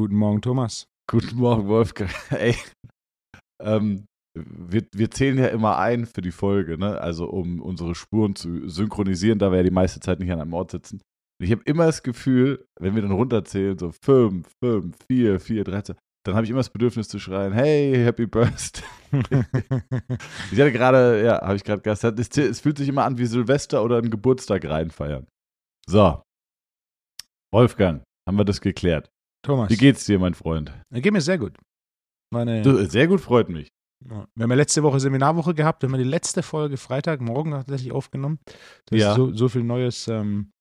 Guten Morgen, Thomas. Guten Morgen, Wolfgang. Ey, ähm, wir, wir zählen ja immer ein für die Folge, ne? Also um unsere Spuren zu synchronisieren, da wir ja die meiste Zeit nicht an einem Ort sitzen. Ich habe immer das Gefühl, wenn wir dann runterzählen, so 5, 5, 4, 4, 13, dann habe ich immer das Bedürfnis zu schreien, hey, Happy Birthday. ich hatte gerade, ja, habe ich gerade gesagt, es, es fühlt sich immer an wie Silvester oder einen Geburtstag reinfeiern. So. Wolfgang, haben wir das geklärt. Thomas. Wie geht's dir, mein Freund? Geht mir sehr gut. Meine, Du, sehr gut, freut mich. Wir haben ja letzte Woche Seminarwoche gehabt, wir haben ja die letzte Folge Freitagmorgen tatsächlich aufgenommen. Das Ja. so, so viel Neues, ähm,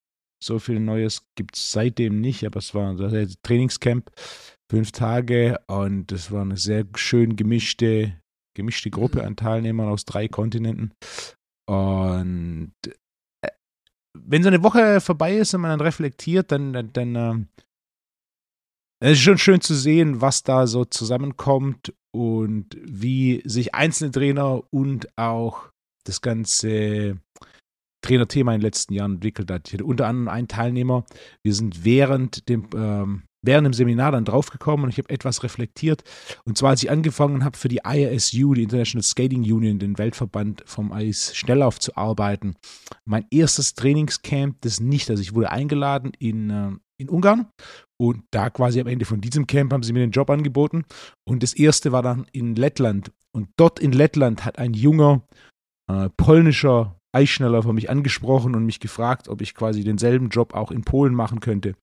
so viel Neues gibt es seitdem nicht, aber es war ein Trainingscamp, fünf Tage und es war eine sehr schön gemischte, gemischte Gruppe an Teilnehmern aus drei Kontinenten. Und äh, wenn so eine Woche vorbei ist und man dann reflektiert, dann, dann, dann ähm, es ist schon schön zu sehen, was da so zusammenkommt und wie sich einzelne Trainer und auch das ganze Trainerthema in den letzten Jahren entwickelt hat. Ich hatte unter anderem einen Teilnehmer, wir sind während dem, ähm, während dem Seminar dann draufgekommen und ich habe etwas reflektiert. Und zwar, als ich angefangen habe, für die ISU, die International Skating Union, den Weltverband vom Eis Schnelllauf zu arbeiten. Mein erstes Trainingscamp, das nicht, also ich wurde eingeladen in, äh, in Ungarn und da quasi am Ende von diesem Camp haben sie mir den Job angeboten. Und das erste war dann in Lettland. Und dort in Lettland hat ein junger äh, polnischer Eisschneller von mich angesprochen und mich gefragt, ob ich quasi denselben Job auch in Polen machen könnte.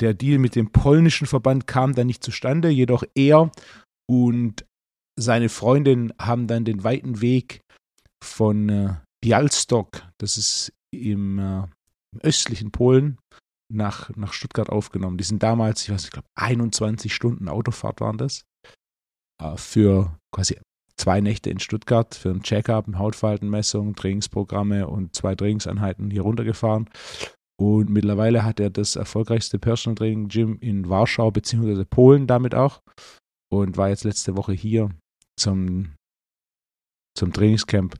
Der Deal mit dem polnischen Verband kam dann nicht zustande, jedoch er und seine Freundin haben dann den weiten Weg von äh, Bialystok, das ist im, äh, im östlichen Polen, nach, nach Stuttgart aufgenommen. Die sind damals, ich weiß nicht, ich glaube 21 Stunden Autofahrt waren das, äh, für quasi zwei Nächte in Stuttgart für ein Check-up, Hautfaltenmessung, Trainingsprogramme und zwei Trainingseinheiten hier runtergefahren. Und mittlerweile hat er das erfolgreichste Personal Training Gym in Warschau beziehungsweise Polen damit auch und war jetzt letzte Woche hier zum, zum Trainingscamp.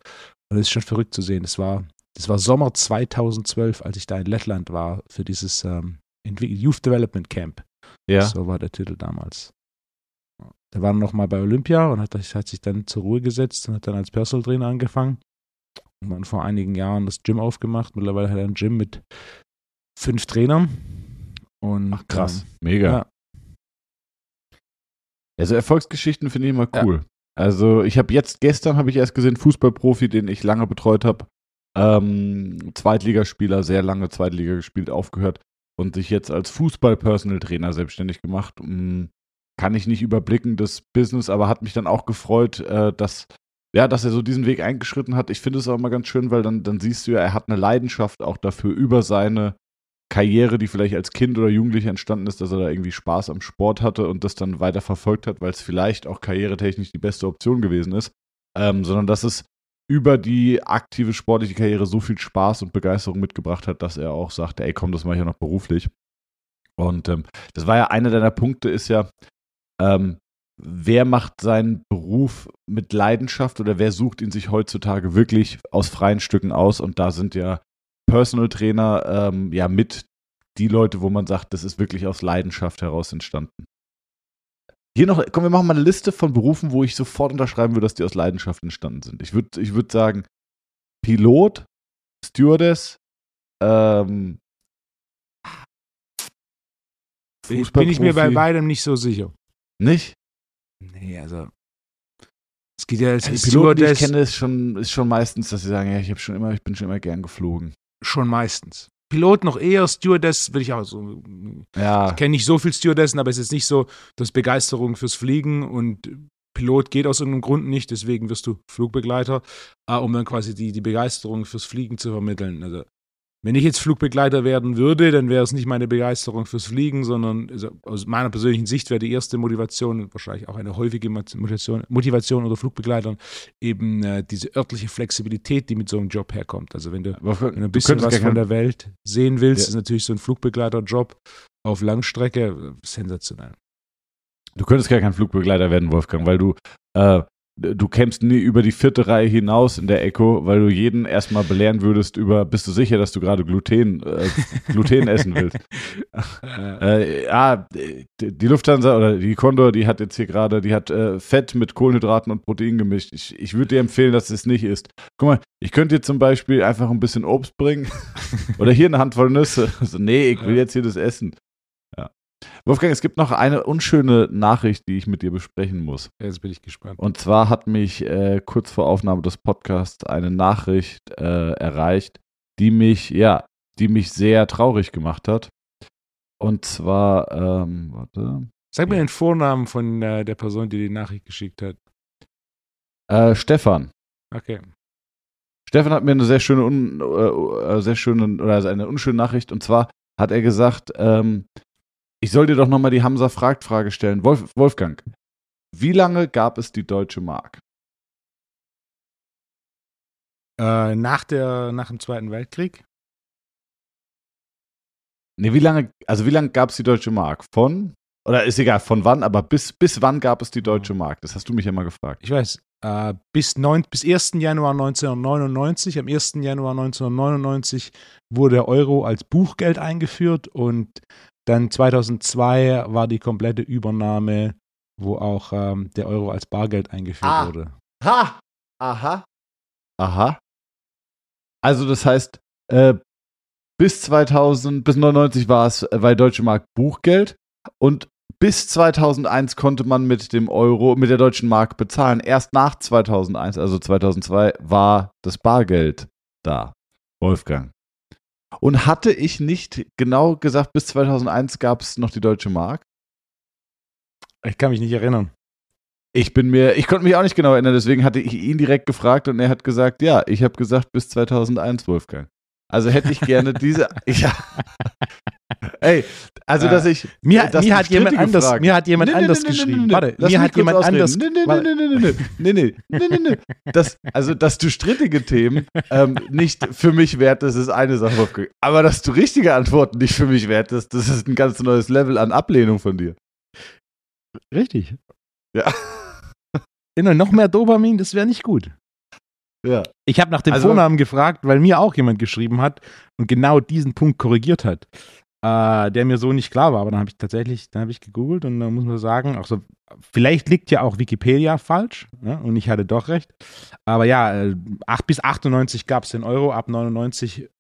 Und es ist schon verrückt zu sehen. Das war, das war Sommer 2012, als ich da in Lettland war für dieses ähm, Youth Development Camp. Ja. So war der Titel damals. Der war noch mal bei Olympia und hat, hat sich dann zur Ruhe gesetzt und hat dann als Personal Trainer angefangen. Und dann vor einigen Jahren das Gym aufgemacht. Mittlerweile hat er ein Gym mit fünf Trainern. Und, Ach, krass. Ähm, Mega. ja. Also Erfolgsgeschichten finde ich immer cool. Also ich habe jetzt, gestern habe ich erst gesehen, Fußballprofi, den ich lange betreut habe, ähm, Zweitligaspieler, sehr lange Zweitliga gespielt, aufgehört und sich jetzt als Fußball-Personal-Trainer selbstständig gemacht. Mm, Kann ich nicht überblicken, das Business, aber hat mich dann auch gefreut, äh, dass, ja, dass er so diesen Weg eingeschritten hat. Ich finde es auch immer ganz schön, weil dann, dann siehst du ja, er hat eine Leidenschaft auch dafür, über seine Karriere, die vielleicht als Kind oder Jugendlicher entstanden ist, dass er da irgendwie Spaß am Sport hatte und das dann weiter verfolgt hat, weil es vielleicht auch karrieretechnisch die beste Option gewesen ist, ähm, sondern dass es über die aktive sportliche Karriere so viel Spaß und Begeisterung mitgebracht hat, dass er auch sagte, ey komm, das mache ich ja noch beruflich. Und ähm, das war ja einer deiner Punkte, ist ja, ähm, wer macht seinen Beruf mit Leidenschaft oder wer sucht ihn sich heutzutage wirklich aus freien Stücken aus? Und da sind ja Personal Trainer ähm, ja mit die Leute, wo man sagt, das ist wirklich aus Leidenschaft heraus entstanden. Hier noch, komm, wir machen mal eine Liste von Berufen, wo ich sofort unterschreiben würde, dass die aus Leidenschaft entstanden sind. Ich würde ich würd sagen, Pilot, Stewardess, ähm, bin, ich mir bei beidem nicht so sicher. nicht? Nee, also. Es geht ja als Die Piloten, die ich Stewardess kenne, ist schon, ist schon meistens, dass sie sagen, ja, ich habe schon immer, ich bin schon immer gern geflogen. Schon meistens. Pilot noch eher, Stewardess will ich auch so. Ja, Ich kenne nicht so viel Stewardessen, aber es ist nicht so, dass Begeisterung fürs Fliegen und Pilot geht aus irgendeinem Grund nicht, deswegen wirst du Flugbegleiter, äh, um dann quasi die, die Begeisterung fürs Fliegen zu vermitteln. Also, wenn ich jetzt Flugbegleiter werden würde, dann wäre es nicht meine Begeisterung fürs Fliegen, sondern also aus meiner persönlichen Sicht wäre die erste Motivation, wahrscheinlich auch eine häufige Motivation, Motivation oder Flugbegleitern, eben äh, diese örtliche Flexibilität, die mit so einem Job herkommt. Also wenn du wenn du ein du bisschen könntest was von der Welt sehen willst, Ja. ist natürlich so ein Flugbegleiterjob auf Langstrecke äh, sensationell. Du könntest gar kein Flugbegleiter werden, Wolfgang, weil du, äh, du kämst nie über die vierte Reihe hinaus in der Echo, weil du jeden erstmal belehren würdest über, bist du sicher, dass du gerade Gluten, äh, Gluten essen willst? äh, ja, die Lufthansa oder die Condor, die hat jetzt hier gerade, die hat äh, Fett mit Kohlenhydraten und Protein gemischt. Ich, ich würde dir empfehlen, dass es nicht ist. Guck mal, ich könnte dir zum Beispiel einfach ein bisschen Obst bringen oder hier eine Handvoll Nüsse. Also, nee, ich will jetzt hier das essen. Wolfgang, es gibt noch eine unschöne Nachricht, die ich mit dir besprechen muss. Jetzt bin ich gespannt. Und zwar hat mich äh, kurz vor Aufnahme des Podcasts eine Nachricht äh, erreicht, die mich, ja, die mich sehr traurig gemacht hat. Und zwar, ähm, warte. Sag mir den Vornamen von äh, der Person, die die Nachricht geschickt hat. Äh, Stefan. Okay. Stefan hat mir eine sehr schöne, un, äh, äh sehr schöne oder also eine unschöne Nachricht. Und zwar hat er gesagt, ähm, ich soll dir doch nochmal die Hamza fragt Frage stellen. Wolf, Wolfgang, wie lange gab es die Deutsche Mark? Äh, nach, der, nach dem Zweiten Weltkrieg? Ne, wie lange, also wie lange gab es die Deutsche Mark? Von, oder ist egal, von wann, aber bis, bis wann gab es die Deutsche Mark? Das hast du mich ja mal gefragt. Ich weiß, äh, bis, neun, bis 1. Januar 1999. Am 1. Januar 1999 wurde der Euro als Buchgeld eingeführt und dann 2002 war die komplette Übernahme, wo auch ähm, der Euro als Bargeld eingeführt ah. wurde. Ha! Aha. Aha. Also das heißt, äh, bis 2000, bis 99 war es, äh, war Deutsche Mark Buchgeld und bis 2001 konnte man mit dem Euro, mit der deutschen Mark bezahlen. Erst nach 2001, also 2002, war das Bargeld da. Wolfgang. Und hatte ich nicht genau gesagt, bis 2001 gab es noch die Deutsche Mark? Ich kann mich nicht erinnern. Ich bin mir, ich konnte mich auch nicht genau erinnern, deswegen hatte ich ihn direkt gefragt und er hat gesagt, ja, ich habe gesagt bis 2001, Wolfgang. Also hätte ich gerne diese, ja. Ey, also dass äh, ich mir, äh, das mir hat jemand anders, gefragt. mir hat jemand nee, nee, anders nee, geschrieben. Warte, mir hat jemand anders. Nee, nee, nee, nee, nee, Das, also dass du strittige Themen ähm, nicht für mich wertest, ist eine Sache. Aber dass du richtige Antworten nicht für mich wertest, das ist ein ganz neues Level an Ablehnung von dir. Richtig. Ja. Genau, noch mehr Dopamin, das wäre nicht gut. Ja. Ich habe nach dem also, Vornamen gefragt, weil mir auch jemand geschrieben hat und genau diesen Punkt korrigiert hat äh, der mir so nicht klar war. Aber dann habe ich tatsächlich, dann habe ich gegoogelt und dann muss man sagen, auch so, vielleicht liegt ja auch Wikipedia falsch ja, und ich hatte doch recht. Aber ja, 8 äh, bis 98 gab es den Euro, ab 99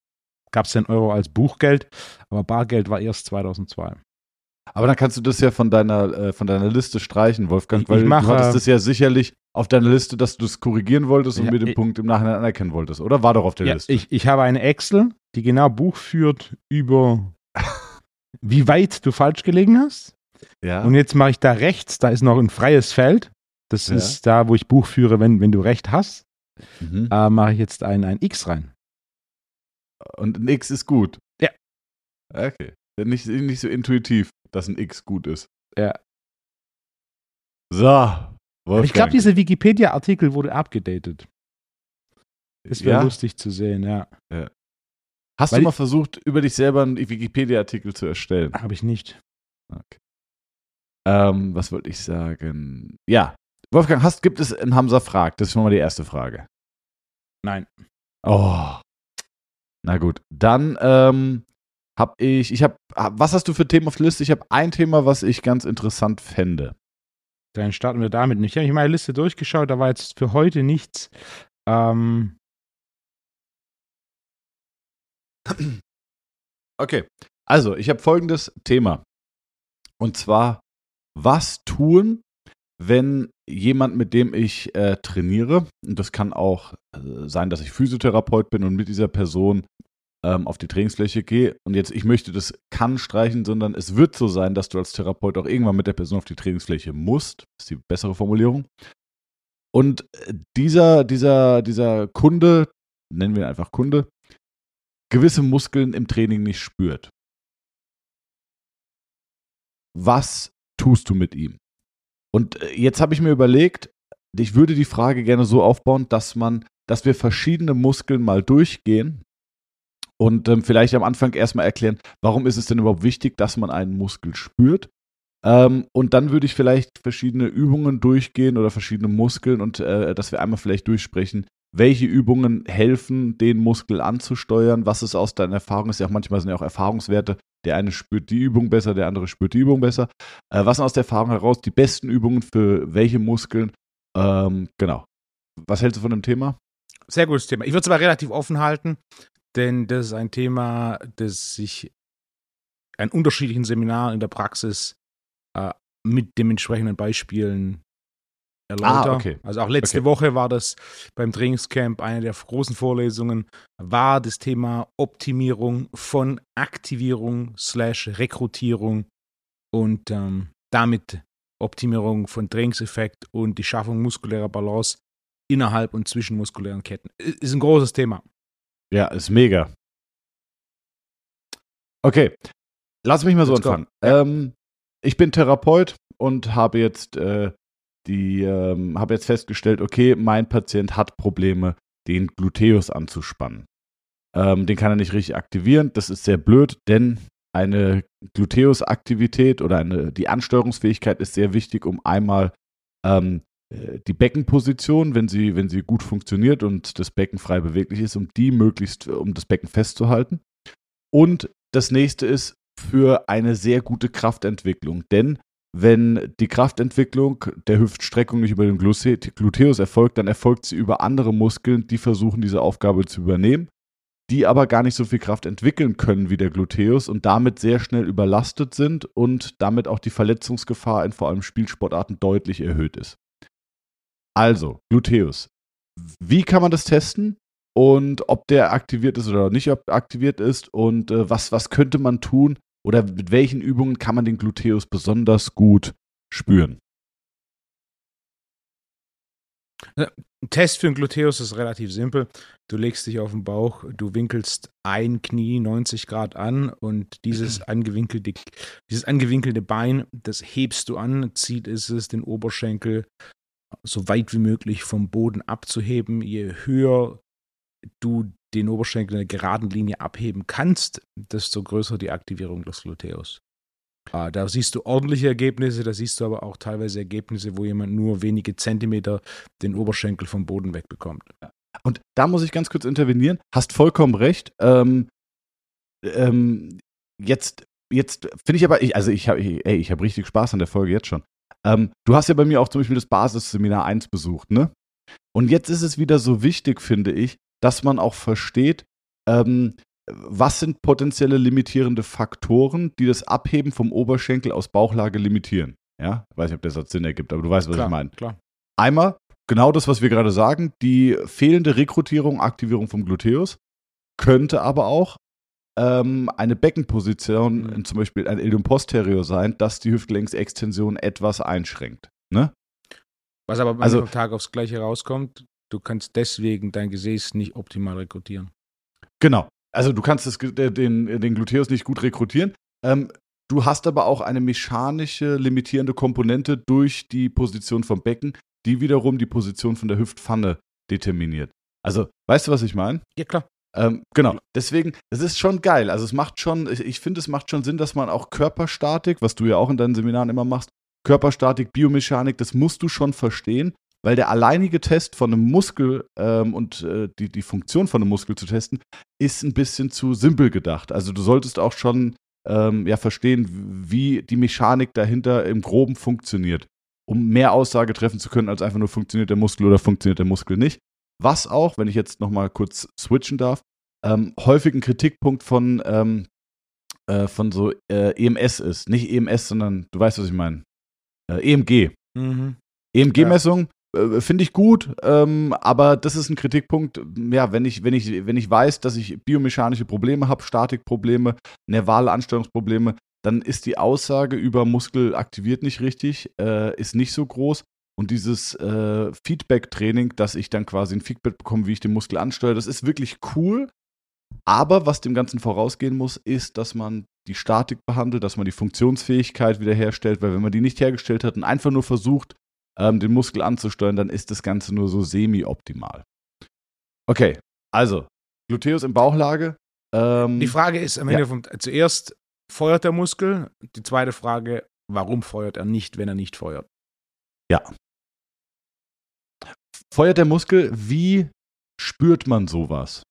gab es den Euro als Buchgeld, aber Bargeld war erst 2002. Aber dann kannst du das ja von deiner, äh, von deiner Liste streichen, Wolfgang, ich, weil ich mache, du hattest das ja sicherlich auf deiner Liste, dass du es korrigieren wolltest und ja, mir den ich, Punkt im Nachhinein anerkennen wolltest, oder? War doch auf der ja, Liste. Ich, ich habe eine Excel, die genau Buch führt über wie weit du falsch gelegen hast. Ja. Und jetzt mache ich da rechts, da ist noch ein freies Feld. Das ja. ist da, wo ich Buch führe, wenn, wenn du recht hast. Mhm. Äh, mache ich jetzt ein, ein X rein. Und ein X ist gut. Ja. Okay. Nicht, nicht so intuitiv, dass ein X gut ist. Ja. So. Wolfgang. Ich glaube, dieser Wikipedia-Artikel wurde abgedatet. Das wäre ja. lustig zu sehen, ja. ja. Hast Weil du mal versucht, über dich selber einen Wikipedia-Artikel zu erstellen? Habe ich nicht. Okay. Ähm, was wollte ich sagen? Ja. Wolfgang, hast, gibt es in Hamza Frag? Das ist schon mal die erste Frage. Nein. Oh. Na gut. Dann ähm, habe ich, ich habe, was hast du für Themen auf der Liste? Ich habe ein Thema, was ich ganz interessant fände. Dann starten wir damit nicht. Ich habe meine Liste durchgeschaut, da war jetzt für heute nichts. Ähm, Okay, also ich habe folgendes Thema. Und zwar, was tun, wenn jemand, mit dem ich äh, trainiere, und das kann auch äh, sein, dass ich Physiotherapeut bin und mit dieser Person ähm, auf die Trainingsfläche gehe. Und jetzt, ich möchte das kann streichen, sondern es wird so sein, dass du als Therapeut auch irgendwann mit der Person auf die Trainingsfläche musst. Ist die bessere Formulierung. Und äh, dieser, dieser, dieser Kunde, nennen wir ihn einfach Kunde, gewisse Muskeln im Training nicht spürt. Was tust du mit ihm? Und äh, jetzt habe ich mir überlegt, ich würde die Frage gerne so aufbauen, dass man, dass wir verschiedene Muskeln mal durchgehen und ähm, vielleicht am Anfang erstmal erklären, warum ist es denn überhaupt wichtig, dass man einen Muskel spürt Ähm, und dann würde ich vielleicht verschiedene Übungen durchgehen oder verschiedene Muskeln und äh, dass wir einmal vielleicht durchsprechen, welche Übungen helfen, den Muskel anzusteuern, was ist aus deiner Erfahrung, ist ja auch manchmal sind ja auch Erfahrungswerte, der eine spürt die Übung besser, der andere spürt die Übung besser. Äh, was sind aus der Erfahrung heraus die besten Übungen für welche Muskeln? Ähm, genau. Was hältst du von dem Thema? Sehr gutes Thema. Ich würde es aber relativ offen halten, denn das ist ein Thema, das sich an unterschiedlichen Seminaren in der Praxis äh, mit dementsprechenden Beispielen erläutert. Ah, okay. Also auch letzte okay. Woche war das beim Trainingscamp eine der großen Vorlesungen, war das Thema Optimierung von Aktivierung slash Rekrutierung und ähm, damit Optimierung von Trainingseffekt und die Schaffung muskulärer Balance innerhalb und zwischen muskulären Ketten. Ist ein großes Thema. Ja, ist mega. Okay, lass mich mal so anfangen. Ja. Ähm, ich bin Therapeut und habe jetzt äh, die ähm, habe jetzt festgestellt, okay, mein Patient hat Probleme, den Gluteus anzuspannen. Ähm, den kann er nicht richtig aktivieren. Das ist sehr blöd, denn eine Gluteus-Aktivität oder eine, die Ansteuerungsfähigkeit ist sehr wichtig, um einmal ähm, äh, die Beckenposition, wenn sie, wenn sie gut funktioniert und das Becken frei beweglich ist, um die möglichst, um das Becken festzuhalten. Und das nächste ist für eine sehr gute Kraftentwicklung, denn wenn die Kraftentwicklung der Hüftstreckung nicht über den Gluteus erfolgt, dann erfolgt sie über andere Muskeln, die versuchen, diese Aufgabe zu übernehmen, die aber gar nicht so viel Kraft entwickeln können wie der Gluteus und damit sehr schnell überlastet sind und damit auch die Verletzungsgefahr in vor allem Spielsportarten deutlich erhöht ist. Also, Gluteus. Wie kann man das testen? Und ob der aktiviert ist oder nicht aktiviert ist und äh, was, was könnte man tun, oder mit welchen Übungen kann man den Gluteus besonders gut spüren? Ein Test für den Gluteus ist relativ simpel. Du legst dich auf den Bauch, du winkelst ein Knie 90 Grad an und dieses angewinkelte, dieses angewinkelte Bein, das hebst du an. Ziel ist es, den Oberschenkel so weit wie möglich vom Boden abzuheben. Je höher du den Oberschenkel in einer geraden Linie abheben kannst, desto größer die Aktivierung des Gluteus. Ah, da siehst du ordentliche Ergebnisse, da siehst du aber auch teilweise Ergebnisse, wo jemand nur wenige Zentimeter den Oberschenkel vom Boden wegbekommt. Und da muss ich ganz kurz intervenieren. Hast vollkommen recht. Ähm, ähm, jetzt, jetzt finde ich aber, ich, also ich habe, ich habe richtig Spaß an der Folge jetzt schon. Ähm, du hast ja bei mir auch zum Beispiel das Basisseminar 1 besucht, ne? Und jetzt ist es wieder so wichtig, finde ich, dass man auch versteht, ähm, was sind potenzielle limitierende Faktoren, die das Abheben vom Oberschenkel aus Bauchlage limitieren. Ja, ich weiß nicht, ob der Satz Sinn ergibt, aber du weißt, was klar, ich meine. Klar. Einmal genau das, was wir gerade sagen, die fehlende Rekrutierung, Aktivierung vom Gluteus, könnte aber auch ähm, eine Beckenposition, mhm. zum Beispiel ein Ilium posterior sein, das die Hüftgelenksextension etwas einschränkt. Ne? Was aber also, vom Tag aufs Gleiche rauskommt, Du kannst deswegen dein Gesäß nicht optimal rekrutieren. Genau. Also du kannst das, den, den Gluteus nicht gut rekrutieren. Ähm, du hast aber auch eine mechanische limitierende Komponente durch die Position vom Becken, die wiederum die Position von der Hüftpfanne determiniert. Also, weißt du, was ich meine? Ja, klar. Ähm, genau. Deswegen, es ist schon geil. Also es macht schon, ich, ich finde, es macht schon Sinn, dass man auch Körperstatik, was du ja auch in deinen Seminaren immer machst, Körperstatik, Biomechanik, das musst du schon verstehen weil der alleinige Test von einem Muskel ähm, und äh, die, die Funktion von einem Muskel zu testen, ist ein bisschen zu simpel gedacht. Also du solltest auch schon ähm, ja, verstehen, wie die Mechanik dahinter im Groben funktioniert, um mehr Aussage treffen zu können, als einfach nur funktioniert der Muskel oder funktioniert der Muskel nicht. Was auch, wenn ich jetzt nochmal kurz switchen darf, ähm, häufig ein Kritikpunkt von, ähm, äh, von so äh, EMS ist. Nicht EMS, sondern du weißt, was ich meine. Äh, EMG. Mhm. EMG-Messung finde ich gut, ähm, aber das ist ein Kritikpunkt. Ja, wenn ich, wenn ich, wenn ich weiß, dass ich biomechanische Probleme habe, Statikprobleme, nervale Ansteuerungsprobleme, dann ist die Aussage über Muskel aktiviert nicht richtig, äh, ist nicht so groß. Und dieses äh, Feedback-Training, dass ich dann quasi ein Feedback bekomme, wie ich den Muskel ansteuere, das ist wirklich cool. Aber was dem Ganzen vorausgehen muss, ist, dass man die Statik behandelt, dass man die Funktionsfähigkeit wiederherstellt, weil wenn man die nicht hergestellt hat und einfach nur versucht, ähm, den Muskel anzusteuern, dann ist das Ganze nur so semi-optimal. Okay, also Gluteus in Bauchlage. Ähm, die Frage ist am Ende ja. vom, zuerst feuert der Muskel. Die zweite Frage, warum feuert er nicht, wenn er nicht feuert. Ja. Feuert der Muskel, wie spürt man sowas?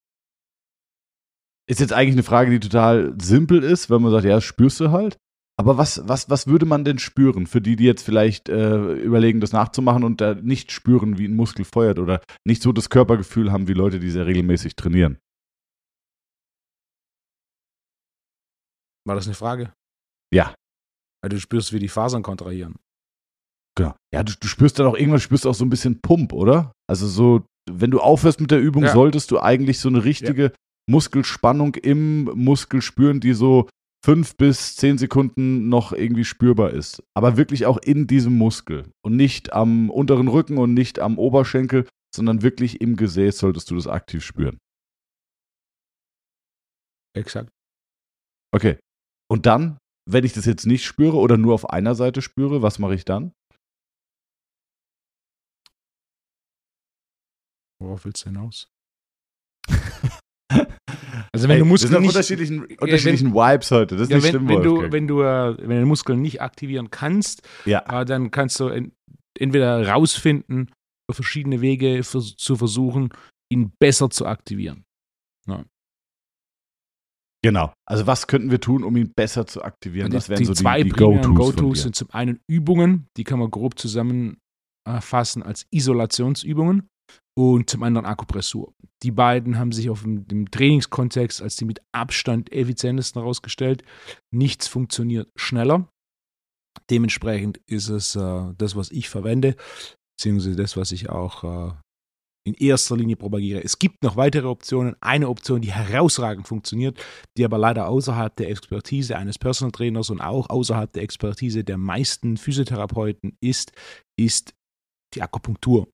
Ist jetzt eigentlich eine Frage, die total simpel ist, wenn man sagt, ja, spürst du halt. Aber was, was, was würde man denn spüren, für die, die jetzt vielleicht äh, überlegen, das nachzumachen und da nicht spüren, wie ein Muskel feuert oder nicht so das Körpergefühl haben wie Leute, die sehr regelmäßig trainieren? War das eine Frage? Ja. Weil du spürst, wie die Fasern kontrahieren. Genau. Ja, du, du spürst dann auch irgendwann spürst auch so ein bisschen Pump, oder? Also so, wenn du aufhörst mit der Übung, ja. solltest du eigentlich so eine richtige ja. Muskelspannung im Muskel spüren, die so fünf bis zehn Sekunden noch irgendwie spürbar ist. Aber wirklich auch in diesem Muskel und nicht am unteren Rücken und nicht am Oberschenkel, sondern wirklich im Gesäß solltest du das aktiv spüren. Exakt. Okay. Und dann, wenn ich das jetzt nicht spüre oder nur auf einer Seite spüre, was mache ich dann? Worauf willst du hinaus? Also wenn Ey, du Muskeln nicht unterschiedlichen, unterschiedlichen wenn, Vibes heute, das ist ja, nicht wenn, schlimm, wenn du wenn du äh, wenn du Muskeln nicht aktivieren kannst, ja. äh, dann kannst du en, entweder rausfinden, verschiedene Wege für, zu versuchen, ihn besser zu aktivieren. Ja. Genau. Also was könnten wir tun, um ihn besser zu aktivieren? Das wären die so zwei die, die Go-Tos. Go sind zum einen Übungen, die kann man grob zusammenfassen als Isolationsübungen und zum anderen Akupressur. Die beiden haben sich auf dem, dem Trainingskontext als die mit Abstand effizientesten herausgestellt. Nichts funktioniert schneller. Dementsprechend ist es äh, das, was ich verwende, beziehungsweise das, was ich auch äh, in erster Linie propagiere. Es gibt noch weitere Optionen. Eine Option, die herausragend funktioniert, die aber leider außerhalb der Expertise eines Personal Trainers und auch außerhalb der Expertise der meisten Physiotherapeuten ist, ist die Akupunktur.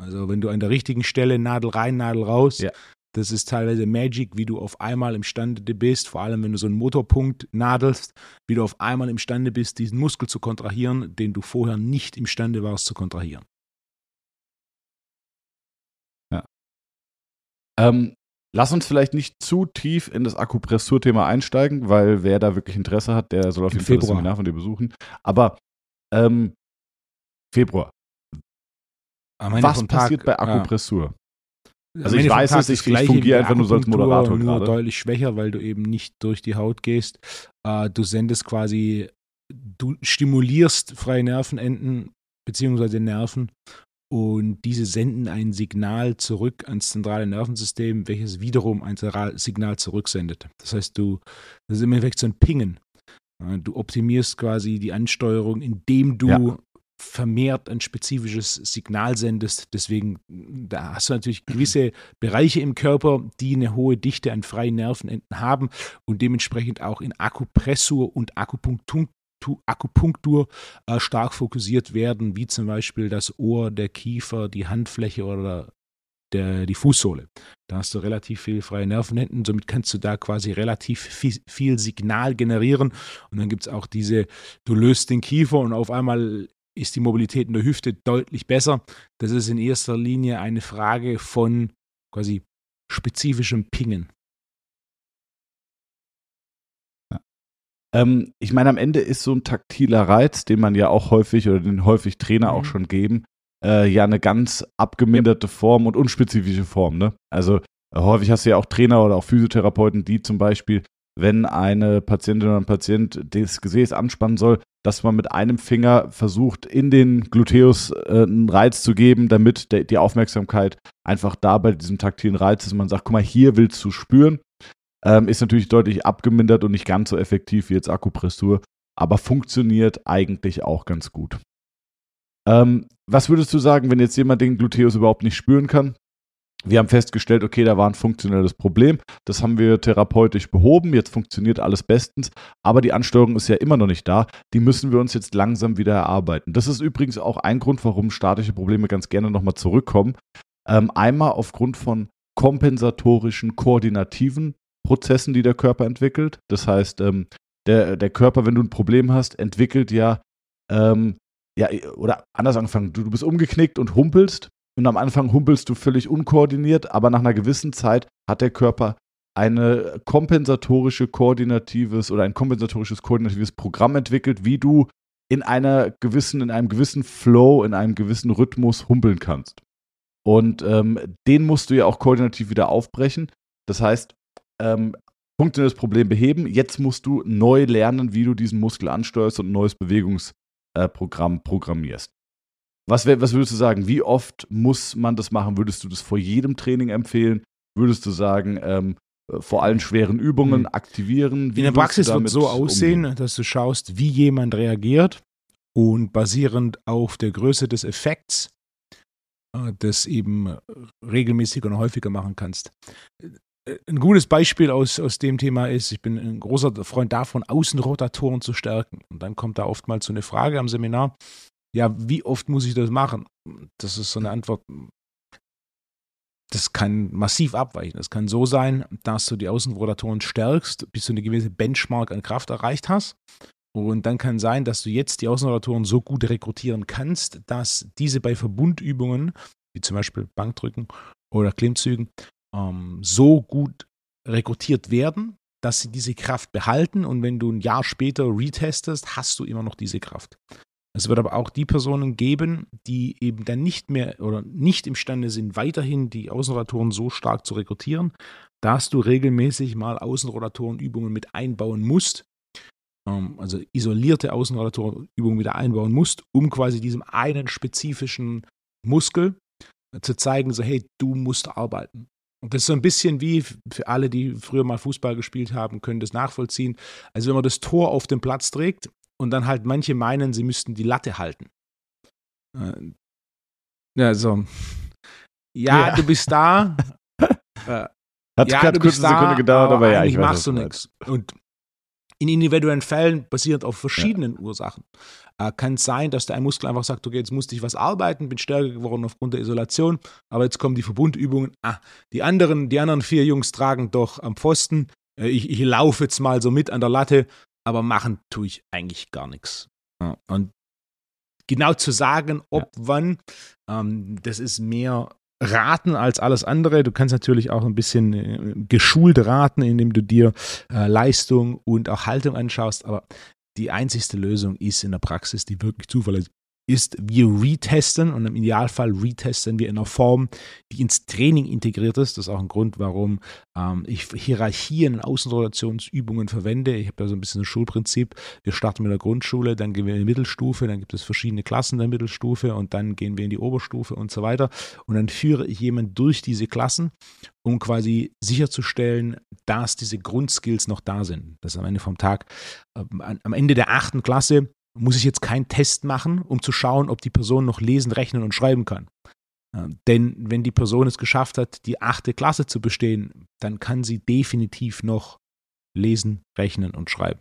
Also wenn du an der richtigen Stelle Nadel rein, Nadel raus, ja. das ist teilweise Magic, wie du auf einmal imstande bist, vor allem wenn du so einen Motorpunkt nadelst, wie du auf einmal imstande bist, diesen Muskel zu kontrahieren, den du vorher nicht imstande warst zu kontrahieren. Ja. Ähm, lass uns vielleicht nicht zu tief in das Akupressur-Thema einsteigen, weil wer da wirklich Interesse hat, der soll auf jeden Fall das Seminar von dir besuchen. Aber ähm, Februar. Was passiert bei Akupressur? Ja. Also ich weiß es, ich, ich fungiere einfach nur so als Moderator nur gerade. deutlich schwächer, weil du eben nicht durch die Haut gehst. Äh, du sendest quasi, du stimulierst freie Nervenenden beziehungsweise Nerven und diese senden ein Signal zurück ans zentrale Nervensystem, welches wiederum ein Signal zurücksendet. Das heißt, du, das ist im Endeffekt so ein Pingen. Du optimierst quasi die Ansteuerung, indem du ja vermehrt ein spezifisches Signal sendest. Deswegen, da hast du natürlich gewisse Bereiche im Körper, die eine hohe Dichte an freien Nervenenden haben und dementsprechend auch in Akupressur und Akupunktur Akupunktur äh, stark fokussiert werden, wie zum Beispiel das Ohr, der Kiefer, die Handfläche oder der, die Fußsohle. Da hast du relativ viel freie Nervenenden, somit kannst du da quasi relativ viel, viel Signal generieren. Und dann gibt es auch diese, du löst den Kiefer und auf einmal ist die Mobilität in der Hüfte deutlich besser. Das ist in erster Linie eine Frage von quasi spezifischem Pingen. Ähm, ich meine, am Ende ist so ein taktiler Reiz, den man ja auch häufig oder den häufig Trainer mhm. auch schon geben, äh, ja eine ganz abgeminderte. Form und unspezifische Form. Ne? Also äh, häufig hast du ja auch Trainer oder auch Physiotherapeuten, die zum Beispiel, wenn eine Patientin oder ein Patient das Gesäß anspannen soll, dass man mit einem Finger versucht, in den Gluteus äh, einen Reiz zu geben, damit der, die Aufmerksamkeit einfach da bei diesem taktilen Reiz ist. Man sagt, guck mal, hier willst du spüren. Ähm, ist natürlich deutlich abgemindert und nicht ganz so effektiv wie jetzt Akupressur, aber funktioniert eigentlich auch ganz gut. Ähm, was würdest du sagen, wenn jetzt jemand den Gluteus überhaupt nicht spüren kann? Wir haben festgestellt, okay, da war ein funktionelles Problem. Das haben wir therapeutisch behoben. Jetzt funktioniert alles bestens. Aber die Ansteuerung ist ja immer noch nicht da. Die müssen wir uns jetzt langsam wieder erarbeiten. Das ist übrigens auch ein Grund, warum statische Probleme ganz gerne nochmal zurückkommen. Ähm, einmal aufgrund von kompensatorischen, koordinativen Prozessen, die der Körper entwickelt. Das heißt, ähm, der, der Körper, wenn du ein Problem hast, entwickelt ja, ähm, ja oder anders angefangen, du, du bist umgeknickt und humpelst und am Anfang humpelst du völlig unkoordiniert, aber nach einer gewissen Zeit hat der Körper eine kompensatorische koordinatives oder ein kompensatorisches koordinatives Programm entwickelt, wie du in einer gewissen, in einem gewissen Flow, in einem gewissen Rhythmus humpeln kannst. Und ähm, den musst du ja auch koordinativ wieder aufbrechen. Das heißt, ähm, funktionelles Problem beheben. Jetzt musst du neu lernen, wie du diesen Muskel ansteuerst und ein neues Bewegungsprogramm äh, programmierst. Was, was würdest du sagen? Wie oft muss man das machen? Würdest du das vor jedem Training empfehlen? Würdest du sagen, ähm, äh, vor allen schweren Übungen mhm. aktivieren? Wie In der Praxis wird es so aussehen, umgehen? dass du schaust, wie jemand reagiert und basierend auf der Größe des Effekts äh, das eben regelmäßig und häufiger machen kannst. Äh, ein gutes Beispiel aus, aus dem Thema ist, ich bin ein großer Freund davon, Außenrotatoren zu stärken. Und dann kommt da oftmals so eine Frage am Seminar, ja, wie oft muss ich das machen? Das ist so eine Antwort, das kann massiv abweichen. Es kann so sein, dass du die Außenrotatoren stärkst, bis du eine gewisse Benchmark an Kraft erreicht hast. Und dann kann sein, dass du jetzt die Außenrotatoren so gut rekrutieren kannst, dass diese bei Verbundübungen, wie zum Beispiel Bankdrücken oder Klimmzügen, ähm, so gut rekrutiert werden, dass sie diese Kraft behalten. Und wenn du ein Jahr später retestest, hast du immer noch diese Kraft. Es wird aber auch die Personen geben, die eben dann nicht mehr oder nicht imstande sind, weiterhin die Außenrotatoren so stark zu rekrutieren, dass du regelmäßig mal Außenrotatorenübungen mit einbauen musst, ähm, also isolierte Außenrotatorenübungen wieder einbauen musst, um quasi diesem einen spezifischen Muskel zu zeigen, so hey, du musst arbeiten. Und das ist so ein bisschen wie für alle, die früher mal Fußball gespielt haben, können das nachvollziehen. Also wenn man das Tor auf den Platz trägt und dann halt manche meinen, sie müssten die Latte halten. Äh, ja, so. Ja, ja. du bist da. äh, Hat ja, gerade kurz eine Sekunde gedauert, aber, aber ja, ich weiß, machst du nichts. Und in individuellen Fällen basierend auf verschiedenen ja. Ursachen. Äh, kann es sein, dass der Muskel einfach sagt, okay, jetzt musste ich was arbeiten, bin stärker geworden aufgrund der Isolation, aber jetzt kommen die Verbundübungen. Ah, die anderen, die anderen vier Jungs tragen doch am Pfosten. Äh, ich, ich laufe jetzt mal so mit an der Latte aber machen tue ich eigentlich gar nichts. Ja, und genau zu sagen, ob ja. wann, ähm, das ist mehr raten als alles andere. Du kannst natürlich auch ein bisschen äh, geschult raten, indem du dir äh, Leistung und auch Haltung anschaust, aber die einzigste Lösung ist in der Praxis, die wirklich zuverlässig ist, wir retesten und im Idealfall retesten wir in einer Form, die ins Training integriert ist. Das ist auch ein Grund, warum ähm, ich Hierarchien in Außenrotationsübungen verwende. Ich habe ja so ein bisschen ein Schulprinzip. Wir starten mit der Grundschule, dann gehen wir in die Mittelstufe, dann gibt es verschiedene Klassen der Mittelstufe und dann gehen wir in die Oberstufe und so weiter. Und dann führe ich jemanden durch diese Klassen, um quasi sicherzustellen, dass diese Grundskills noch da sind. Das ist am Ende vom Tag, äh, am Ende der achten Klasse muss ich jetzt keinen Test machen, um zu schauen, ob die Person noch lesen, rechnen und schreiben kann. denn wenn die Person es geschafft hat, die achte Klasse zu bestehen, dann kann sie definitiv noch lesen, rechnen und schreiben.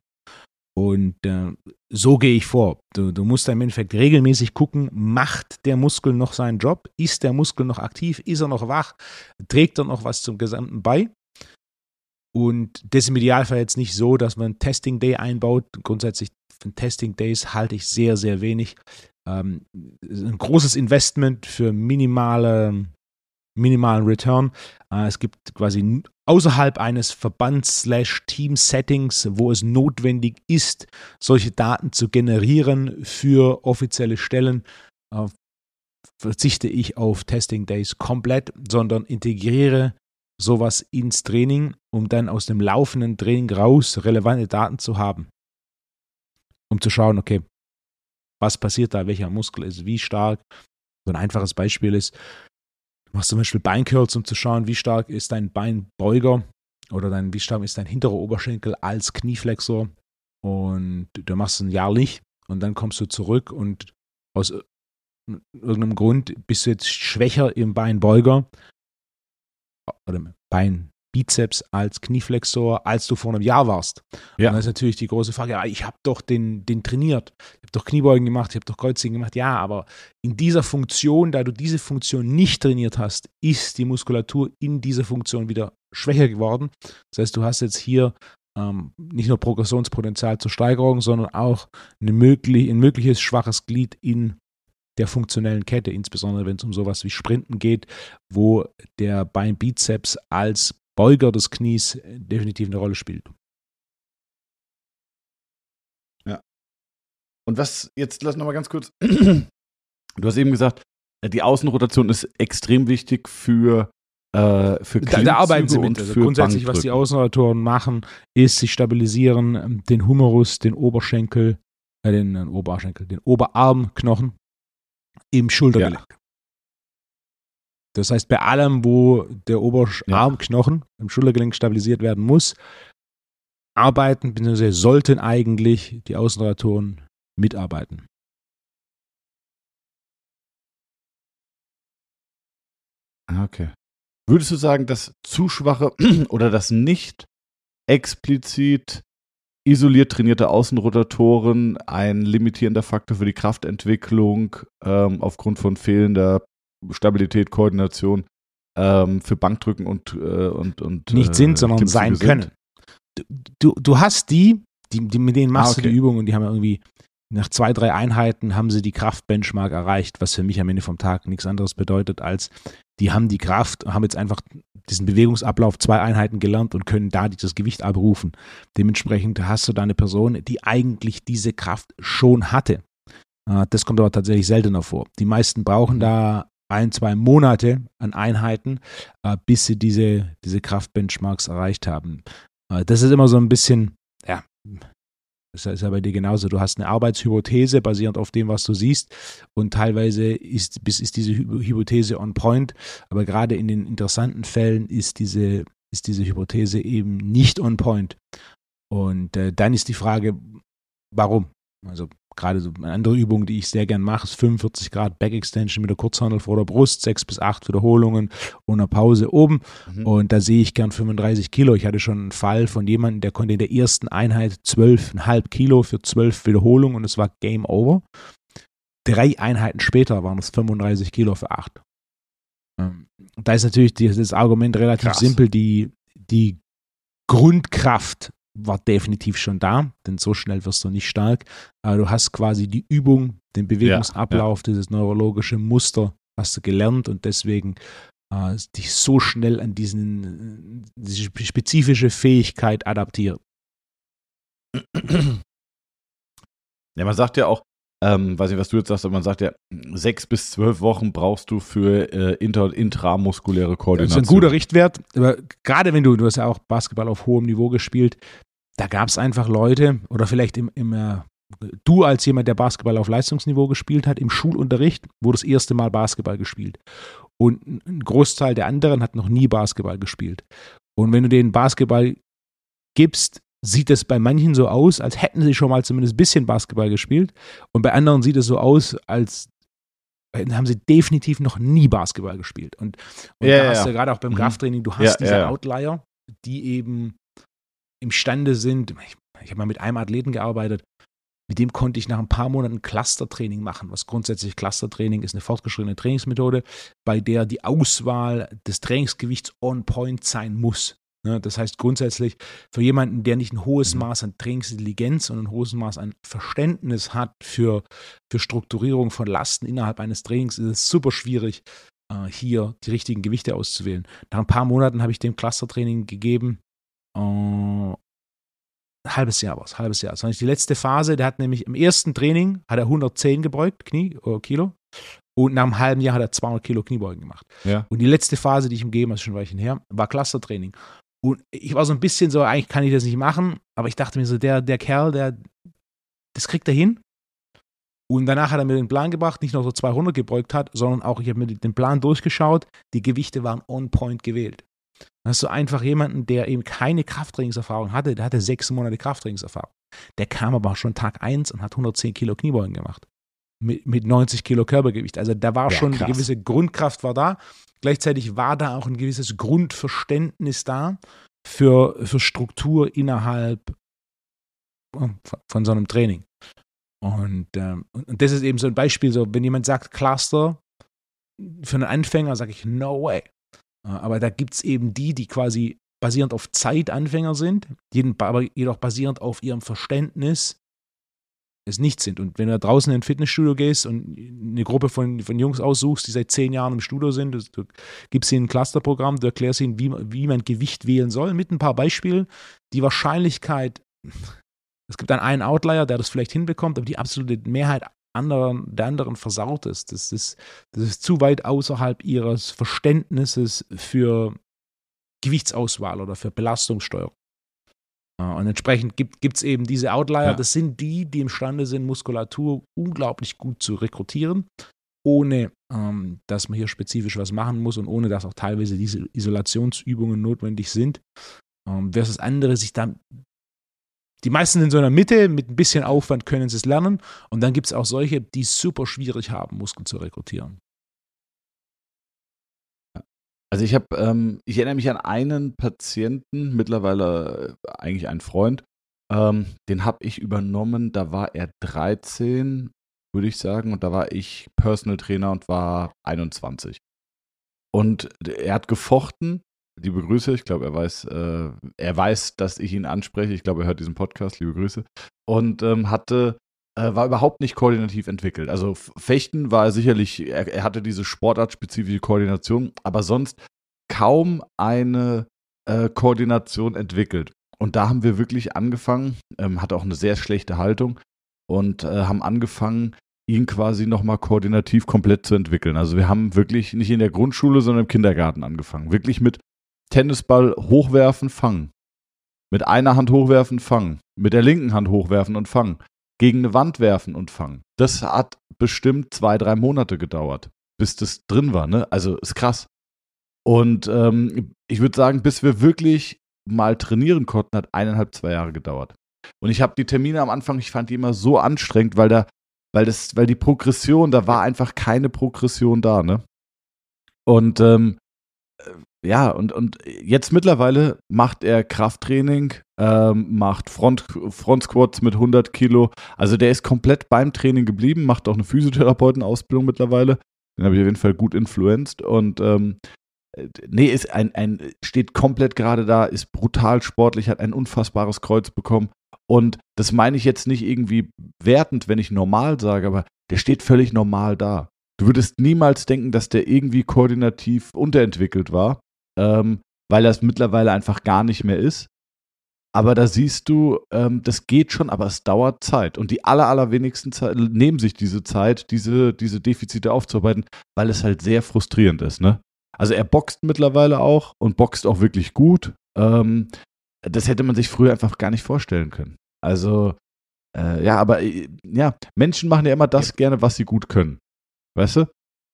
Und äh, so gehe ich vor. Du, du, musst im Endeffekt regelmäßig gucken, macht der Muskel noch seinen Job? Ist der Muskel noch aktiv? Ist er noch wach? Trägt er noch was zum Gesamten bei? Und das ist im Idealfall jetzt nicht so, dass man Testing Day einbaut. Grundsätzlich von Testing Days halte ich sehr, sehr wenig. Ähm, ein großes Investment für minimale, minimalen Return. Äh, es gibt quasi außerhalb eines Verbands-Team-Settings, wo es notwendig ist, solche Daten zu generieren für offizielle Stellen, äh, verzichte ich auf Testing Days komplett, sondern integriere sowas ins Training, um dann aus dem laufenden Training raus relevante Daten zu haben um zu schauen, okay, was passiert da, welcher Muskel ist wie stark. So ein einfaches Beispiel ist, du machst zum Beispiel Beincurls, um zu schauen, wie stark ist dein Beinbeuger oder dein, wie stark ist dein hinterer Oberschenkel als Knieflexor. Und du machst es nicht und dann kommst du zurück und aus irgendeinem Grund bist du jetzt schwächer im Beinbeuger oder Bein, Bizeps als Knieflexor, als du vor einem Jahr warst. Ja. Und dann ist natürlich die große Frage, ja, ich habe doch den, den trainiert. Ich habe doch Kniebeugen gemacht, ich habe doch Kreuzheben gemacht. Ja, aber in dieser Funktion, da du diese Funktion nicht trainiert hast, ist die Muskulatur in dieser Funktion wieder schwächer geworden. Das heißt, du hast jetzt hier ähm, nicht nur Progressionspotenzial zur Steigerung, sondern auch eine möglich, ein mögliches schwaches Glied in der funktionellen Kette, insbesondere wenn es um sowas wie Sprinten geht, wo der Beinbizeps als Beuger des Knies äh, definitiv eine Rolle spielt. Ja. Und was, jetzt lass noch mal ganz kurz. du hast eben gesagt, äh, die Außenrotation ist extrem wichtig für äh, für da, da arbeiten sie mit. Also grundsätzlich, was die Außenrotatoren machen, ist, sie stabilisieren ähm, den Humerus, den Oberschenkel, äh, den äh, Oberschenkel, den Oberarmknochen im Schultergelenk. Ja. Das heißt, bei allem, wo der Oberarmknochen ja. im Schultergelenk stabilisiert werden muss, arbeiten, bzw. sollten eigentlich die Außenrotatoren mitarbeiten. Ah, okay. Würdest du sagen, dass zu schwache oder das nicht explizit isoliert trainierte Außenrotatoren ein limitierender Faktor für die Kraftentwicklung ähm, aufgrund von fehlender Stabilität, Koordination ähm, für Bankdrücken und, äh, und, und nicht sind, äh, sondern sein sind? können. Du, du hast die, die, die mit denen machst ah, okay. du die Übung und die haben irgendwie nach zwei, drei Einheiten haben sie die Kraftbenchmark erreicht, was für mich am Ende vom Tag nichts anderes bedeutet, als die haben die Kraft, haben jetzt einfach diesen Bewegungsablauf zwei Einheiten gelernt und können da dieses Gewicht abrufen. Dementsprechend hast du da eine Person, die eigentlich diese Kraft schon hatte. Äh, das kommt aber tatsächlich seltener vor. Die meisten brauchen mhm. da ein, zwei Monate an Einheiten, äh, bis sie diese, diese Kraftbenchmarks erreicht haben. Äh, das ist immer so ein bisschen, ja, das ist ja bei dir genauso. Du hast eine Arbeitshypothese basierend auf dem, was du siehst. Und teilweise ist, ist diese Hypothese on point. Aber gerade in den interessanten Fällen ist diese, ist diese Hypothese eben nicht on point. Und äh, dann ist die Frage, warum? Also gerade so eine andere Übung, die ich sehr gern mache, ist 45 Grad Back Extension mit der Kurzhandel vor der Brust, sechs bis acht Wiederholungen und einer Pause oben. Mhm. Und da sehe ich gern 35 Kilo. Ich hatte schon einen Fall von jemandem, der konnte in der ersten Einheit 12,5 Kilo für zwölf Wiederholungen und es war Game Over. Drei Einheiten später waren es 35 Kilo für acht. Ähm, da ist natürlich das Argument relativ Krass. simpel. Die, die Grundkraft war definitiv schon da, denn so schnell wirst du nicht stark. Aber du hast quasi die Übung, den Bewegungsablauf, ja, ja. dieses neurologische Muster hast du gelernt und deswegen äh, dich so schnell an diesen, diese spezifische Fähigkeit adaptiert. Ja, man sagt ja auch, ähm, weiß nicht, was du jetzt sagst, aber man sagt ja, sechs bis zwölf Wochen brauchst du für äh, inter, intramuskuläre Koordination. Das ist ein guter Richtwert, aber gerade wenn du, du hast ja auch Basketball auf hohem Niveau gespielt, da gab es einfach Leute oder vielleicht im, im äh, du als jemand, der Basketball auf Leistungsniveau gespielt hat, im Schulunterricht wurde das erste Mal Basketball gespielt. Und ein Großteil der anderen hat noch nie Basketball gespielt. Und wenn du den Basketball gibst, sieht es bei manchen so aus, als hätten sie schon mal zumindest ein bisschen Basketball gespielt. Und bei anderen sieht es so aus, als haben sie definitiv noch nie Basketball gespielt. Und, und ja, da hast du ja gerade auch beim mhm. Krafttraining, du hast ja, diese ja. Outlier, die eben imstande sind, ich, ich habe mal mit einem Athleten gearbeitet, mit dem konnte ich nach ein paar Monaten Clustertraining machen. Was grundsätzlich Clustertraining ist eine fortgeschrittene Trainingsmethode, bei der die Auswahl des Trainingsgewichts on point sein muss. Ne, das heißt grundsätzlich für jemanden, der nicht ein hohes mhm. Maß an Trainingsintelligenz und ein hohes Maß an Verständnis hat für, für Strukturierung von Lasten innerhalb eines Trainings, ist es super schwierig, äh, hier die richtigen Gewichte auszuwählen. Nach ein paar Monaten habe ich dem Clustertraining gegeben äh, halbes Jahr war es, halbes Jahr. Das war nicht die letzte Phase. Der hat nämlich im ersten Training hat er 110 gebeugt, Knie, oder äh, Kilo. Und nach einem halben Jahr hat er 200 Kilo Kniebeugen gemacht. Ja. Und die letzte Phase, die ich ihm gegeben habe, ist schon ein Weilchen her, war Clustertraining. Und ich war so ein bisschen so, eigentlich kann ich das nicht machen, aber ich dachte mir so, der, der Kerl, der, das kriegt er hin. Und danach hat er mir den Plan gebracht, nicht nur so 200 gebeugt hat, sondern auch, ich habe mir den Plan durchgeschaut, die Gewichte waren on point gewählt. Dann hast du einfach jemanden, der eben keine Krafttrainingserfahrung hatte, der hatte sechs Monate Krafttrainingserfahrung. Der kam aber schon Tag 1 und hat 110 Kilo Kniebeugen gemacht. Mit, mit 90 Kilo Körpergewicht. Also da war ja, schon krass. eine gewisse Grundkraft war da. Gleichzeitig war da auch ein gewisses Grundverständnis da für, für Struktur innerhalb von, von so einem Training. Und, ähm, und das ist eben so ein Beispiel, so wenn jemand sagt Cluster, für einen Anfänger sage ich, no way. Aber da gibt es eben die, die quasi basierend auf Zeit Anfänger sind, aber jedoch basierend auf ihrem Verständnis es nicht sind. Und wenn du da draußen in ein Fitnessstudio gehst und eine Gruppe von, von Jungs aussuchst, die seit zehn Jahren im Studio sind, du gibst ihnen ein Clusterprogramm, du erklärst ihnen, wie, wie man Gewicht wählen soll, mit ein paar Beispielen. Die Wahrscheinlichkeit, Es gibt dann einen Outlier, der das vielleicht hinbekommt, aber die absolute Mehrheit anderen, der anderen versaut ist. Das ist, das ist zu weit außerhalb ihres Verständnisses für Gewichtsauswahl oder für Belastungssteuerung. Und entsprechend gibt es eben diese Outlier. Ja. Das sind die, die imstande sind, Muskulatur unglaublich gut zu rekrutieren, ohne ähm, dass man hier spezifisch was machen muss und ohne dass auch teilweise diese Isolationsübungen notwendig sind. Ähm, versus andere sich dann die meisten in so einer Mitte, mit ein bisschen Aufwand können sie es lernen. Und dann gibt es auch solche, die es super schwierig haben, Muskeln zu rekrutieren. Also ich habe, ähm, ich erinnere mich an einen Patienten, mittlerweile äh, eigentlich ein Freund, ähm, den habe ich übernommen, da war er 13, würde ich sagen, und da war ich Personal Trainer und war 21. Und er hat gefochten liebe Grüße. Ich glaube, er weiß, äh, er weiß, dass ich ihn anspreche. Ich glaube, er hört diesen Podcast. Liebe Grüße. Und ähm, hatte, äh, war überhaupt nicht koordinativ entwickelt. Also Fechten war er sicherlich, er, er hatte diese sportartspezifische Koordination, aber sonst kaum eine äh, Koordination entwickelt. Und da haben wir wirklich angefangen, ähm, hatte auch eine sehr schlechte Haltung und äh, haben angefangen, ihn quasi nochmal koordinativ komplett zu entwickeln. Also wir haben wirklich nicht in der Grundschule, sondern im Kindergarten angefangen. Wirklich mit Tennisball hochwerfen, fangen. Mit einer Hand hochwerfen, fangen. Mit der linken Hand hochwerfen und fangen. Gegen eine Wand werfen und fangen. Das hat bestimmt zwei, drei Monate gedauert, bis das drin war. Ne? Also ist krass. Und ähm, ich würde sagen, bis wir wirklich mal trainieren konnten, hat eineinhalb, zwei Jahre gedauert. Und ich habe die Termine am Anfang, ich fand die immer so anstrengend, weil da, weil das, weil die Progression, da war einfach keine Progression da, ne? Und ähm, ja, und, und jetzt mittlerweile macht er Krafttraining, ähm, macht Front, Front Squats mit 100 Kilo. Also der ist komplett beim Training geblieben, macht auch eine Physiotherapeutenausbildung mittlerweile. Den habe ich auf jeden Fall gut influenced und ähm, nee, ist ein, ein, steht komplett gerade da, ist brutal sportlich, hat ein unfassbares Kreuz bekommen. Und das meine ich jetzt nicht irgendwie wertend, wenn ich normal sage, aber der steht völlig normal da. Du würdest niemals denken, dass der irgendwie koordinativ unterentwickelt war ähm, weil das mittlerweile einfach gar nicht mehr ist. Aber da siehst du, ähm, das geht schon, aber es dauert Zeit. Und die aller, allerwenigsten Zeit, nehmen sich diese Zeit, diese, diese Defizite aufzuarbeiten, weil es halt sehr frustrierend ist. Ne? Also er boxt mittlerweile auch und boxt auch wirklich gut. Ähm, das hätte man sich früher einfach gar nicht vorstellen können. Also, äh, ja, aber äh, ja, Menschen machen ja immer das ja. gerne, was sie gut können. Weißt du?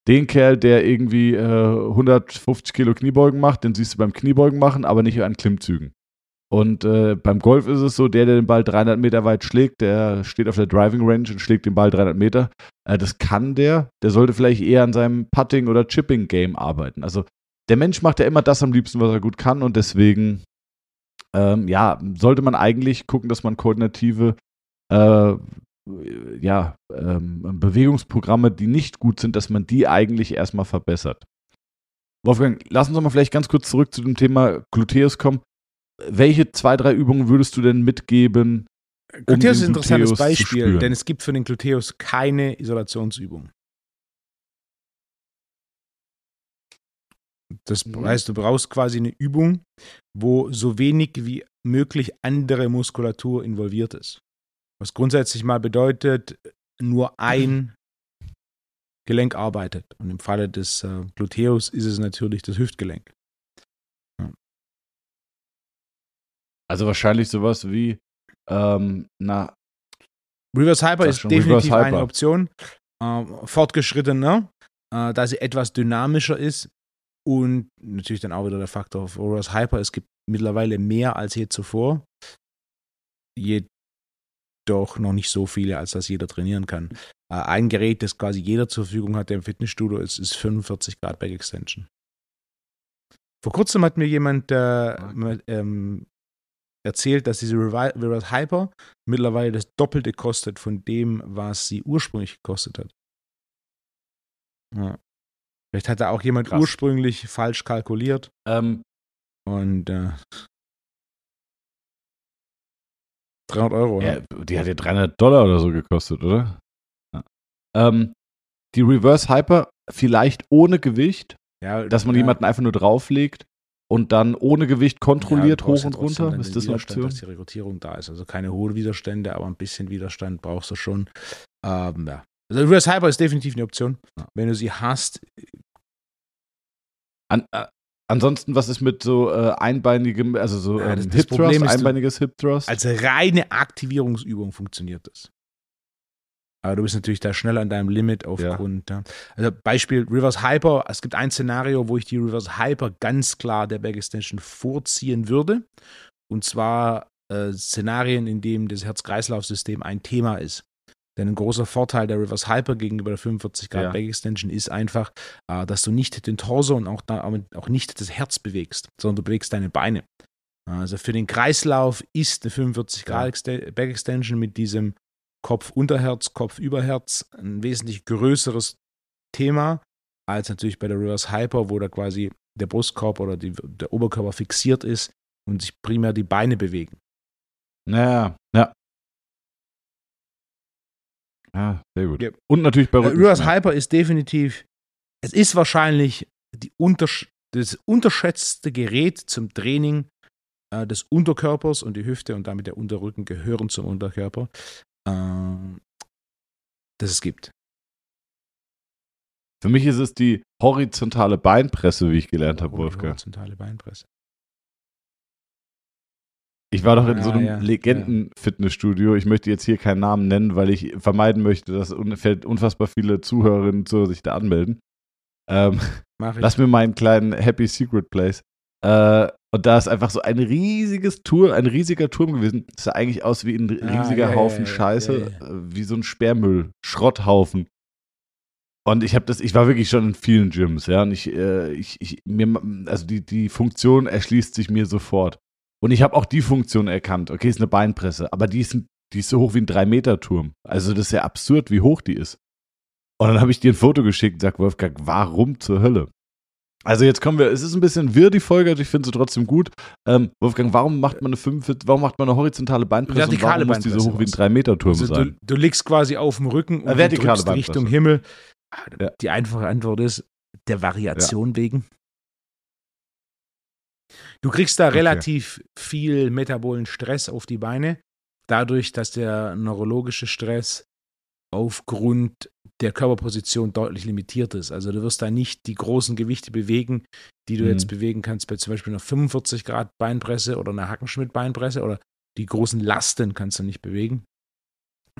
Den Kerl, der irgendwie äh, 150 Kilo Kniebeugen macht, den siehst du beim Kniebeugen machen, aber nicht an Klimmzügen. Und äh, beim Golf ist es so, der, der den Ball 300 Meter weit schlägt, der steht auf der Driving Range und schlägt den Ball 300 Meter. Äh, das kann der. Der sollte vielleicht eher an seinem Putting- oder Chipping-Game arbeiten. Also der Mensch macht ja immer das am liebsten, was er gut kann. Und deswegen, ähm, ja, sollte man eigentlich gucken, dass man koordinative äh, ja, ähm, Bewegungsprogramme, die nicht gut sind, dass man die eigentlich erstmal verbessert. Wolfgang, lass uns doch mal vielleicht ganz kurz zurück zu dem Thema Gluteus kommen. Welche zwei, drei Übungen würdest du denn mitgeben? Um Gluteus ist ein interessantes Gluteus Beispiel, denn es gibt für den Gluteus keine Isolationsübung. Das mhm. heißt, du brauchst quasi eine Übung, wo so wenig wie möglich andere Muskulatur involviert ist. Was grundsätzlich mal bedeutet, nur ein Gelenk arbeitet. Und im Falle des äh, Gluteus ist es natürlich das Hüftgelenk. Ja. Also wahrscheinlich sowas wie ähm, na Reverse Hyper ist definitiv Hyper. eine Option. Ähm, fortgeschrittener, äh, da sie etwas dynamischer ist und natürlich dann auch wieder der Faktor Reverse Hyper. Es gibt mittlerweile mehr als je zuvor. Je doch noch nicht so viele, als dass jeder trainieren kann. Äh, ein Gerät, das quasi jeder zur Verfügung hat, der im Fitnessstudio ist, ist 45 Grad Back Extension. Vor kurzem hat mir jemand äh, ähm, erzählt, dass diese Reverse Hyper mittlerweile das Doppelte kostet von dem, was sie ursprünglich gekostet hat. Ja. Vielleicht hat da auch jemand Krass. ursprünglich falsch kalkuliert. Ähm, und äh, 300 Euro, ja, die hat ja 300 Dollar oder so gekostet, oder? Ja. Ähm, die Reverse Hyper vielleicht ohne Gewicht, ja, dass man ja. jemanden einfach nur drauflegt und dann ohne Gewicht kontrolliert ja, hoch und runter? Ist das eine Option? dass die Rekrutierung da ist. Also keine hohen Widerstände, aber ein bisschen Widerstand brauchst du schon. Ähm, ja. Also Reverse Hyper ist definitiv eine Option. Wenn du sie hast. An, äh, ansonsten, was ist mit so äh, einbeinigem, also so ja, das, ähm, Hip Thrust, einbeiniges Hip Thrust? Als reine Aktivierungsübung funktioniert das. Aber du bist natürlich da schnell an deinem Limit aufgrund. Ja. Also Beispiel Reverse Hyper. Es gibt ein Szenario, wo ich die Reverse Hyper ganz klar der Back Extension vorziehen würde. Und zwar äh, Szenarien, in denen das Herz-Kreislauf-System ein Thema ist. Denn ein großer Vorteil der Reverse Hyper gegenüber der 45 Grad ja. Back Extension ist einfach, äh, dass du nicht den Torso und auch, auch nicht das Herz bewegst, sondern du bewegst deine Beine. Also für den Kreislauf ist eine 45 Grad ja. Back Extension mit diesem Kopf-Unterherz, Kopf-Überherz ein wesentlich größeres Thema als natürlich bei der Reverse Hyper, wo da quasi der Brustkorb oder die, der Oberkörper fixiert ist und sich primär die Beine bewegen. Ja, ja. Ja, sehr gut. Ja. Und natürlich bei Rücken. Reverse Hyper ist definitiv, es ist wahrscheinlich untersch das unterschätzte Gerät zum Training äh, des Unterkörpers und die Hüfte und damit der Unterrücken gehören zum Unterkörper äh, das es gibt. Für mich ist es die horizontale Beinpresse, wie ich gelernt habe, Wolfgang. Horizontale Beinpresse. Ich war doch in ah, so einem ja, Legenden-Fitnessstudio. Ich möchte jetzt hier keinen Namen nennen, weil ich vermeiden möchte, dass unfassbar viele Zuhörerinnen zu sich da anmelden. Ähm, lass mir meinen kleinen Happy Secret Place. Äh, und da ist einfach so ein riesiges Tour, ein riesiger Turm gewesen. Das sah eigentlich aus wie ein ah, riesiger ah, ja, Haufen ja, ja, Scheiße, wie so ein Sperrmüll, Schrotthaufen. Und ich habe das, ich war wirklich schon in vielen Gyms, ja. Und ich, äh, ich, ich, mir, also die, die Funktion erschließt sich mir sofort. Und ich habe auch die Funktion erkannt. Okay, ist eine Beinpresse, aber die ist, die ist so hoch wie ein 3-Meter-Turm. Also das ist ja absurd, wie hoch die ist. Und dann habe ich dir ein Foto geschickt und sag, Wolfgang, warum zur Hölle? Also jetzt kommen wir, es ist ein bisschen wirr, die Folge, ich finde sie trotzdem gut. Ähm, Wolfgang, warum macht man eine 45, warum macht man eine horizontale Beinpresse vertikale und warum muss die so hoch wie ein 3-Meter-Turm also sein? Du, du, liegst quasi auf dem Rücken und äh, drückst Richtung Himmel. Ja. Die einfache Antwort ist, der Variation ja. wegen. Du kriegst da okay. relativ viel metabolen Stress auf die Beine, dadurch, dass der neurologische Stress aufgrund der Körperposition deutlich limitiert ist. Also du wirst da nicht die großen Gewichte bewegen, die du mhm. jetzt bewegen kannst bei zum Beispiel einer 45 Grad Beinpresse oder einer Hackenschmidt-Beinpresse oder die großen Lasten kannst du nicht bewegen.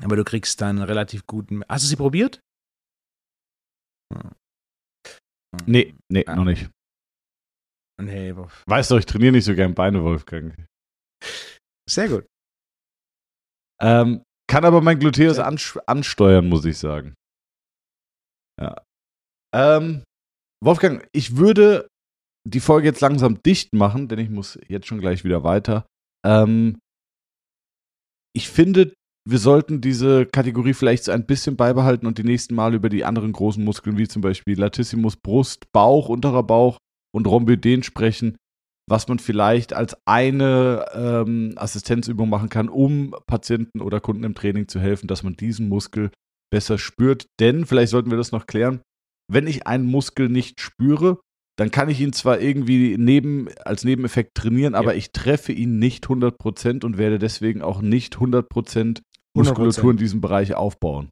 Aber du kriegst dann relativ guten. Hast du sie probiert? Nee, nee, ah. noch nicht. Nee, weißt du, ich trainiere nicht so gern Beine, Wolfgang. Sehr gut. Ähm, kann aber mein Gluteus ansteuern, muss ich sagen. Ja. Ähm, Wolfgang, ich würde die Folge jetzt langsam dicht machen, denn ich muss jetzt schon gleich wieder weiter. Ähm, ich finde, wir sollten diese Kategorie vielleicht so ein bisschen beibehalten und die nächsten Mal über die anderen großen Muskeln, wie zum Beispiel Latissimus, Brust, Bauch, unterer Bauch und Rhomboiden sprechen, was man vielleicht als eine ähm, Assistenzübung machen kann, um Patienten oder Kunden im Training zu helfen, dass man diesen Muskel besser spürt. Denn, vielleicht sollten wir das noch klären, wenn ich einen Muskel nicht spüre, dann kann ich ihn zwar irgendwie neben, als Nebeneffekt trainieren, aber ja. ich treffe ihn nicht 100% und werde deswegen auch nicht 100% Muskulatur 100%. in diesem Bereich aufbauen.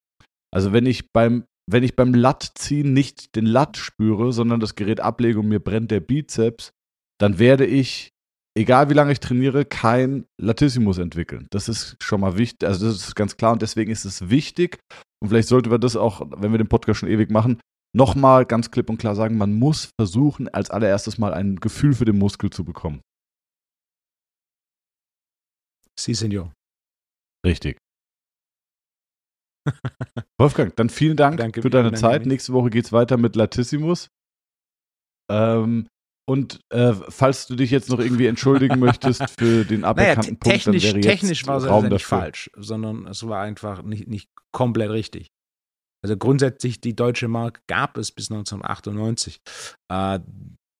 Also wenn ich beim wenn ich beim Lattziehen nicht den Latt spüre, sondern das Gerät ablege und mir brennt der Bizeps, dann werde ich, egal wie lange ich trainiere, kein Latissimus entwickeln. Das ist schon mal wichtig, also das ist ganz klar und deswegen ist es wichtig und vielleicht sollten wir das auch, wenn wir den Podcast schon ewig machen, nochmal ganz klipp und klar sagen, man muss versuchen, als allererstes mal ein Gefühl für den Muskel zu bekommen. Sie, Senor. Richtig. Wolfgang, dann vielen Dank danke, für deine Zeit. Nächste Woche geht es weiter mit Latissimus. Ähm, und äh, falls du dich jetzt noch irgendwie entschuldigen möchtest für den aberkannten naja, Punkt, dann wäre jetzt technisch war es Raum nicht falsch, sondern es war einfach nicht, nicht komplett richtig. Also grundsätzlich die deutsche Mark gab es bis 1998. Äh,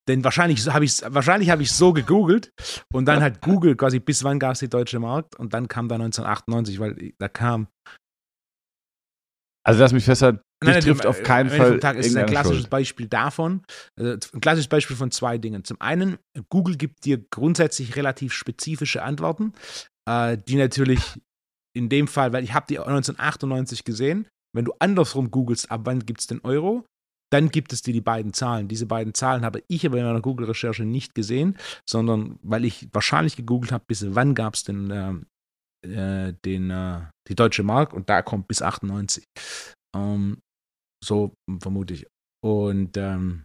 denn wahrscheinlich habe ich wahrscheinlich habe ich so gegoogelt und dann hat Google quasi bis wann gab es die deutsche Markt und dann kam da 1998, weil da kam Also lass mich festhalten, Nein, trifft auf keinen Fall Tag ist es ein klassisches Schuld. Beispiel davon, äh, ein klassisches Beispiel von zwei Dingen. Zum einen, Google gibt dir grundsätzlich relativ spezifische Antworten, äh, die natürlich in dem Fall, weil ich habe die 1998 gesehen, wenn du andersrum googelst, ab wann gibt es den Euro, dann gibt es dir die beiden Zahlen. Diese beiden Zahlen habe ich aber in meiner Google-Recherche nicht gesehen, sondern weil ich wahrscheinlich gegoogelt habe, bis wann gab es den, ähm, äh, den, äh, die deutsche Mark und da kommt bis 98. Ähm, so vermute ich. Und ähm,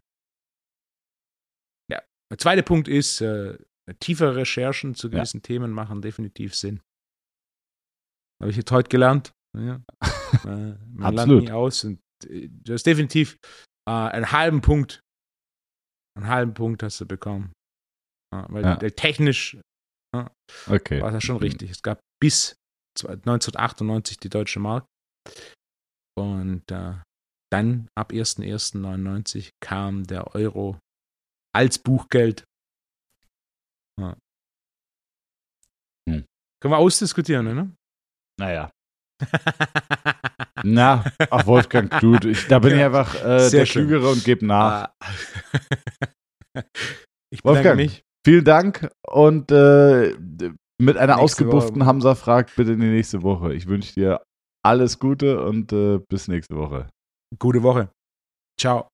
ja, der zweite Punkt ist, äh, tiefere Recherchen zu Ja. gewissen Themen machen definitiv Sinn. Habe ich jetzt heute gelernt. Ja. äh, man lernt Absolut. nie aus und äh, du hast definitiv äh, einen halben Punkt. Einen halben Punkt hast du bekommen. Ja, weil Ja. technisch Okay. war das schon richtig. Es gab bis 1998 die deutsche Mark. Und äh, dann ab 1.1.99 kam der Euro als Buchgeld. Ja. Hm. Können wir ausdiskutieren, ne? Naja. Na, ach Wolfgang Kluth, ich, da bin ich Ja. einfach äh, der schön. Klügere und gebe nach. Ah. ich Wolfgang. mich. Vielen Dank und äh, mit einer Nächste ausgebufften Woche. Hamza fragt bitte in die nächste Woche. Ich wünsche dir alles Gute und äh, bis nächste Woche. Gute Woche. Ciao.